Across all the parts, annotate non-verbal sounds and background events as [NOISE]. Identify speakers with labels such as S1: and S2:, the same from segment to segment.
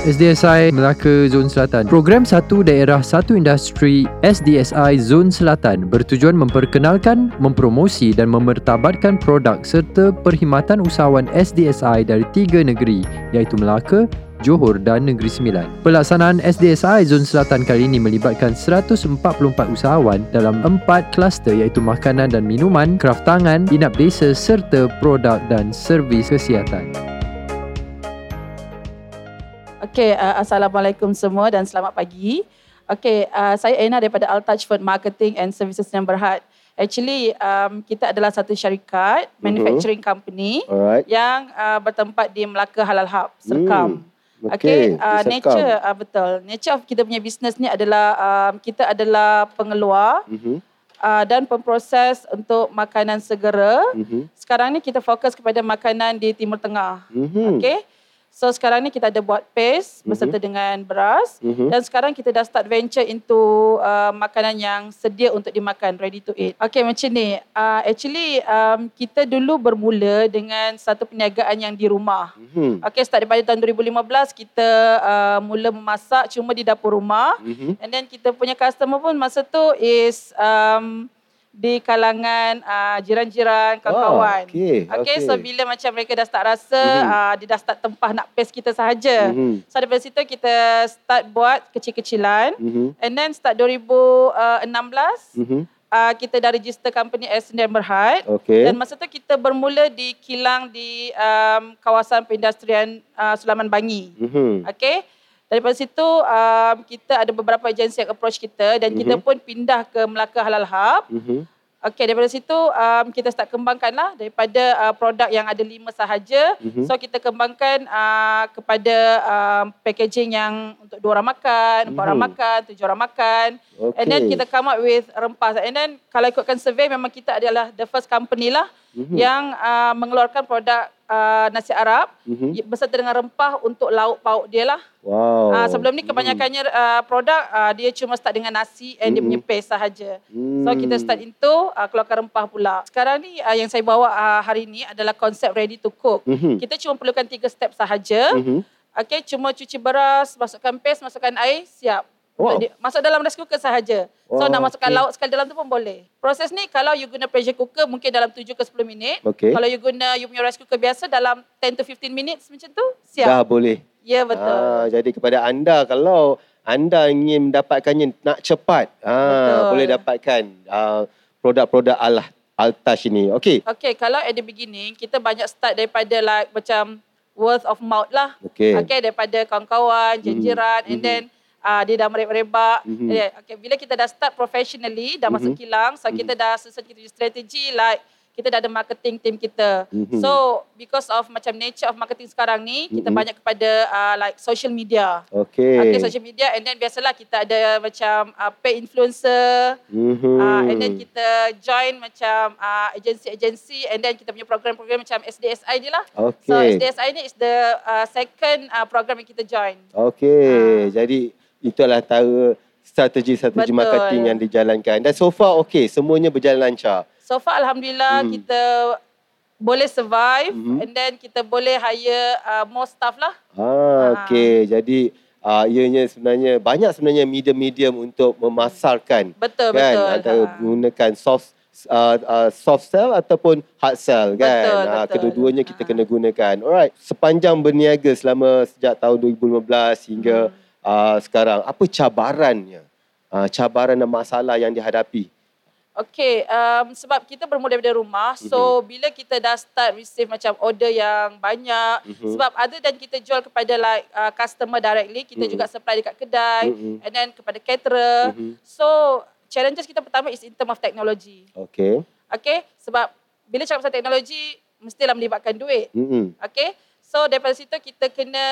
S1: SDSI Melaka Zon Selatan. Program Satu Daerah Satu Industri SDSI Zon Selatan bertujuan memperkenalkan, mempromosi dan memertabatkan produk serta perkhidmatan usahawan SDSI dari tiga negeri iaitu Melaka, Johor dan Negeri Sembilan. Pelaksanaan SDSI Zon Selatan kali ini melibatkan 144 usahawan dalam empat kluster iaitu makanan dan minuman, kraft tangan, inap desa serta produk dan servis kesihatan.
S2: Okey, uh, Assalamualaikum semua dan selamat pagi. Okey, uh, saya Aina daripada Altouch Food Marketing and Services yang berhad. Actually, um, kita adalah satu syarikat uh-huh. manufacturing company
S3: Alright.
S2: yang uh, bertempat di Melaka Halal Hub, Serkam.
S3: Hmm,
S2: Okey,
S3: okey,
S2: uh, nature uh, betul. Nature of kita punya business ni adalah um, kita adalah pengeluar
S3: Mhm.
S2: uh, dan pemproses untuk makanan segera.
S3: Mhm.
S2: Sekarang ni kita fokus kepada makanan di Timur Tengah.
S3: Mhm.
S2: Okay. So sekarang ni kita ada buat paste beserta
S3: Mhm.
S2: dengan beras
S3: Mhm.
S2: dan sekarang kita dah start venture into uh, makanan yang sedia untuk dimakan, ready to eat. Okay macam ni, uh, actually um, kita dulu bermula dengan satu perniagaan yang di rumah.
S3: Mhm.
S2: Okay, start daripada tahun 2015 kita uh, mula memasak cuma di dapur rumah.
S3: Mhm.
S2: And then kita punya customer pun masa tu is um, di kalangan uh, jiran-jiran, kawan-kawan.
S3: Ah, okey,
S2: okay.
S3: okey.
S2: so bila macam mereka dah start rasa,
S3: Mhm.
S2: uh, dia dah start tempah nak paste kita sahaja.
S3: Mhm.
S2: So daripada situ kita start buat kecil-kecilan.
S3: Mhm.
S2: And then start 2016,
S3: Mhm.
S2: uh, kita dah register company as Sdn Berhad.
S3: Okey.
S2: Dan masa tu kita bermula di kilang di um, kawasan perindustrian uh, Sulaman Bangi.
S3: Mhm.
S2: Okay. Daripada situ um, kita ada beberapa agensi yang approach kita dan kita
S3: Mhm.
S2: pun pindah ke Melaka Halal Hub.
S3: Mhm.
S2: Okay, daripada situ um, kita start kembangkan lah daripada uh, produk yang ada lima sahaja.
S3: Mhm.
S2: So kita kembangkan uh, kepada um, packaging yang untuk dua orang makan, empat orang
S3: Mhm.
S2: makan, tujuh orang makan.
S3: Okey.
S2: And then kita come up with rempah. And then kalau ikutkan survey memang kita adalah the first company lah
S3: Mhm.
S2: yang uh, mengeluarkan produk uh, nasi Arab
S3: Mhm.
S2: beserta dengan rempah untuk lauk pauk dia lah.
S3: Wow.
S2: Uh, sebelum ni kebanyakannya uh, produk uh, dia cuma start dengan nasi and dia
S3: Mhm.
S2: punya paste sahaja.
S3: Hmm.
S2: So kita start into uh, keluarkan rempah pula. Sekarang ni uh, yang saya bawa uh, hari ni adalah konsep ready to cook.
S3: Mhm.
S2: Kita cuma perlukan tiga step sahaja.
S3: Mhm.
S2: Okay, cuma cuci beras, masukkan paste, masukkan air, siap.
S3: Wow.
S2: Masuk dalam rice cooker sahaja. So nak masukkan
S3: okay.
S2: lauk sekali dalam tu pun boleh. Proses ni kalau you guna pressure cooker mungkin dalam 7 ke 10 minit.
S3: Okey.
S2: Kalau you guna you punya rice cooker biasa dalam 10 to 15 minutes macam tu, siap.
S3: Dah boleh.
S2: Ya betul.
S3: Ah, jadi kepada anda kalau anda ingin mendapatkannya nak cepat, ah,
S2: Betul.
S3: boleh dapatkan ah, produk-produk Allah Altash ini. Okey.
S2: Okay, kalau at the beginning, kita banyak start daripada like macam word of mouth lah.
S3: Okey.
S2: Okay, daripada kawan-kawan, jiran and
S3: Mhm.
S2: then uh, dia dah merebak-rebak.
S3: Mhm.
S2: Yeah, Okay, bila kita dah start professionally, dah masuk
S3: Mhm.
S2: kilang, so kita dah susun kita strategi like kita dah ada marketing team kita.
S3: Mhm.
S2: So, because of macam nature of marketing sekarang ni, kita
S3: Mhm.
S2: banyak kepada uh, like social media.
S3: Okey.
S2: Okay, social media and then biasalah kita ada macam uh, pay influencer,
S3: Mhm.
S2: Uh, and then kita join macam uh, agensi-agensi and then kita punya program-program macam SDSI je lah.
S3: Okey.
S2: So SDSI ni is the uh, second uh, program yang kita join.
S3: Okey.
S2: Ah.
S3: Jadi itu adalah antara strategi-strategi
S2: Betul.
S3: marketing yang dijalankan. Dan so far okey, semuanya berjalan lancar.
S2: So far Alhamdulillah
S3: Hmm.
S2: kita boleh survive
S3: Mhm.
S2: and then kita boleh hire uh, more staff lah.
S3: Ah, okey. Jadi uh, ianya sebenarnya banyak sebenarnya medium-medium untuk memasarkan
S2: Betul,
S3: kan
S2: betul.
S3: antara
S2: Ha.
S3: menggunakan soft uh, uh, soft sell ataupun hard sell kan.
S2: Betul,
S3: Ah,
S2: betul.
S3: kedua-duanya kita
S2: Ha.
S3: kena gunakan. Alright. Sepanjang berniaga selama sejak tahun 2015 hingga
S2: Hmm.
S3: Uh, sekarang, apa cabarannya? Uh, cabaran dan masalah yang dihadapi.
S2: Okay, um, sebab kita bermula daripada rumah, so bila kita dah start receive macam order yang banyak,
S3: Mhm.
S2: sebab other dan kita jual kepada like uh, customer directly, kita
S3: Mhm.
S2: juga supply dekat kedai,
S3: Mhm.
S2: and then kepada caterer.
S3: Mhm.
S2: So challenges kita pertama is in term of technology.
S3: Okey.
S2: Okay, sebab bila cakap pasal teknologi, mestilah melibatkan duit.
S3: Mhm.
S2: Okay, so daripada situ kita kena,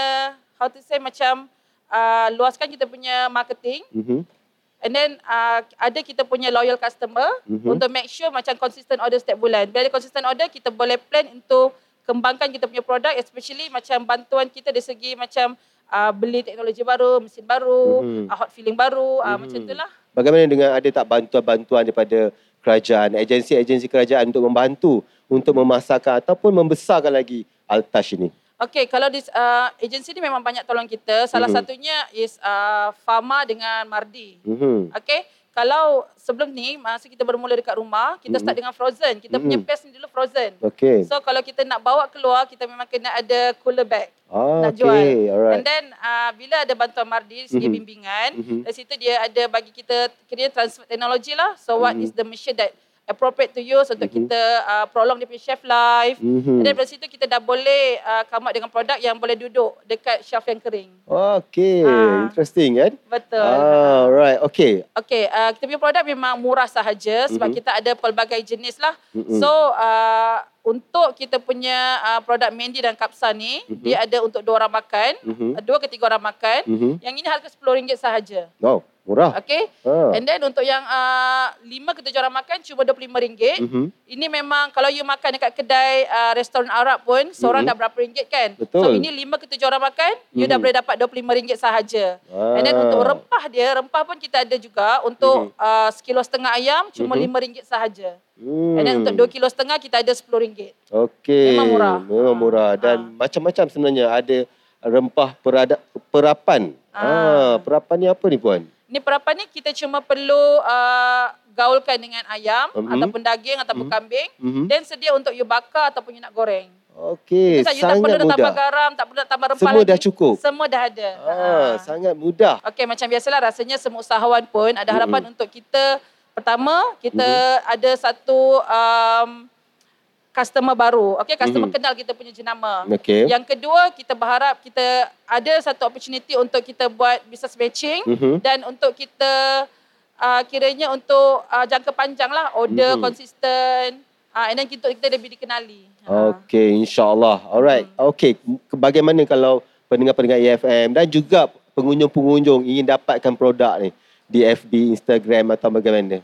S2: how to say macam uh, luaskan kita punya marketing,
S3: Mhm.
S2: And then uh, ada kita punya loyal customer
S3: Mhm.
S2: mm-hmm. untuk make sure macam consistent order setiap bulan. Bila ada consistent order, kita boleh plan untuk kembangkan kita punya produk especially macam bantuan kita dari segi macam uh, beli teknologi baru, mesin baru,
S3: Mhm.
S2: mm-hmm. uh, hot filling baru, uh,
S3: Mhm.
S2: macam itulah.
S3: Bagaimana dengan ada tak bantuan-bantuan daripada kerajaan, agensi-agensi kerajaan untuk membantu untuk memasarkan ataupun membesarkan lagi Altash ini?
S2: Okay, kalau di uh, agensi ni memang banyak tolong kita. Salah
S3: Mhm.
S2: satunya is uh, Fama dengan Mardi.
S3: Mhm.
S2: Okay, kalau sebelum ni masa kita bermula dekat rumah, kita
S3: Mhm.
S2: start dengan frozen. Kita punya
S3: Mhm.
S2: ni dulu frozen.
S3: Okey.
S2: So kalau kita nak bawa keluar, kita memang kena ada cooler bag.
S3: Ah,
S2: nak jual. And
S3: Alright.
S2: then uh, bila ada bantuan Mardi segi
S3: Mhm.
S2: bimbingan,
S3: Mhm.
S2: dari situ dia ada bagi kita kira transfer teknologi lah. So what
S3: Mhm.
S2: is the machine that appropriate to use untuk
S3: Mhm.
S2: kita uh, prolong dia punya shelf life.
S3: Mhm.
S2: And then dari situ kita dah boleh uh, come out dengan produk yang boleh duduk dekat shelf yang kering.
S3: Okey,
S2: Ah.
S3: interesting kan?
S2: Betul.
S3: Ah, alright. Okey.
S2: Okay, uh, kita punya produk memang murah sahaja sebab
S3: Mhm.
S2: kita ada pelbagai jenis lah.
S3: Mhm.
S2: So, uh, untuk kita punya uh, produk Mandy dan Kapsa ni,
S3: Mhm.
S2: dia ada untuk dua orang makan,
S3: Mhm.
S2: uh, dua ke tiga orang makan.
S3: Mhm.
S2: Yang ini harga RM10 sahaja.
S3: Oh, murah.
S2: Okay.
S3: Ah.
S2: And then untuk yang uh, lima ke tujuh orang makan cuma RM25.
S3: Mhm.
S2: Ini memang kalau you makan dekat kedai uh, restoran Arab pun seorang
S3: Mhm.
S2: dah berapa ringgit kan?
S3: Betul.
S2: So ini lima ke tujuh orang makan, you dah
S3: Mhm.
S2: boleh dapat RM25 sahaja. And then untuk rempah dia, rempah pun kita ada juga untuk
S3: Mhm.
S2: uh, sekilo setengah ayam cuma
S3: Mhm.
S2: RM5 sahaja.
S3: Hmm.
S2: And then untuk dua kilo setengah kita ada RM10.
S3: Okey.
S2: Memang murah.
S3: Memang
S2: Ah.
S3: murah dan
S2: Ah.
S3: macam-macam sebenarnya ada rempah perada, perapan. Ah.
S2: Ah.
S3: perapan ni apa ni puan?
S2: Ni perapan ni kita cuma perlu uh, gaulkan dengan ayam
S3: Mhm.
S2: ataupun daging ataupun
S3: Mhm.
S2: kambing.
S3: Mhm.
S2: Dan sedia untuk you bakar ataupun you nak goreng.
S3: Okey,
S2: Jadi you tak perlu
S3: sangat
S2: tambah
S3: mudah.
S2: garam, tak perlu tambah rempah
S3: Semua
S2: lagi.
S3: dah cukup.
S2: Semua dah ada.
S3: Ah, sangat mudah.
S2: Okey, macam biasalah rasanya semua usahawan pun ada harapan
S3: Mm-mm.
S2: untuk kita pertama kita
S3: Mm-hmm.
S2: ada satu um, customer baru. Okey, customer
S3: Mhm.
S2: kenal kita punya jenama.
S3: Okey.
S2: Yang kedua, kita berharap kita ada satu opportunity untuk kita buat business matching
S3: Mhm.
S2: dan untuk kita uh, kiranya untuk uh, jangka panjang lah, order
S3: Mhm.
S2: konsisten. Uh, and then kita, kita lebih dikenali. Ha.
S3: Okey, insyaAllah. Alright.
S2: Hmm.
S3: Okey, bagaimana kalau pendengar-pendengar EFM dan juga pengunjung-pengunjung ingin dapatkan produk ni di FB, Instagram atau bagaimana?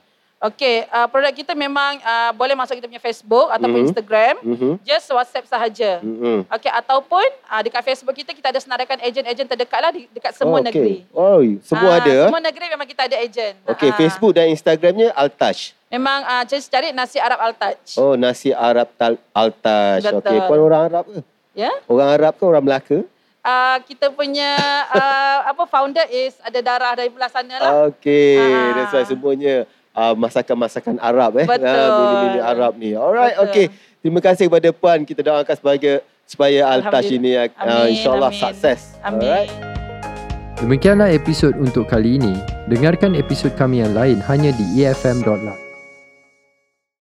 S2: Okey, uh, produk kita memang uh, boleh masuk kita punya Facebook ataupun
S3: Mhm.
S2: Instagram.
S3: Mhm.
S2: Just WhatsApp sahaja.
S3: Mhm.
S2: Okey, ataupun uh, dekat Facebook kita kita ada senaraikan ejen-ejen terdekat lah di, dekat semua
S3: Oh, okey.
S2: negeri.
S3: Oh, semua
S2: Ah,
S3: ada.
S2: Semua negeri memang kita ada ejen.
S3: Okey,
S2: Ah.
S3: Facebook dan Instagramnya Altouch.
S2: Memang uh, just cari nasi Arab Al-Taj.
S3: Oh, nasi Arab.
S2: Betul.
S3: Okey, puan orang Arab ke?
S2: Ya.
S3: Orang Arab ke orang Melaka?
S2: Uh, kita punya uh, [LAUGHS] apa founder is ada darah dari belah sana lah.
S3: Okey,
S2: Ah.
S3: that's why semuanya uh, masakan-masakan Arab eh.
S2: Betul.
S3: Menu-menu Arab ni. Alright,
S2: Betul.
S3: okey. Terima kasih kepada puan. Kita doakan sebagai supaya Altouch ini uh,
S2: Amin,
S3: insya-Allah sukses.
S2: Amin.
S3: Alright.
S1: Demikianlah episod untuk kali ini. Dengarkan episod kami yang lain hanya di efm.my.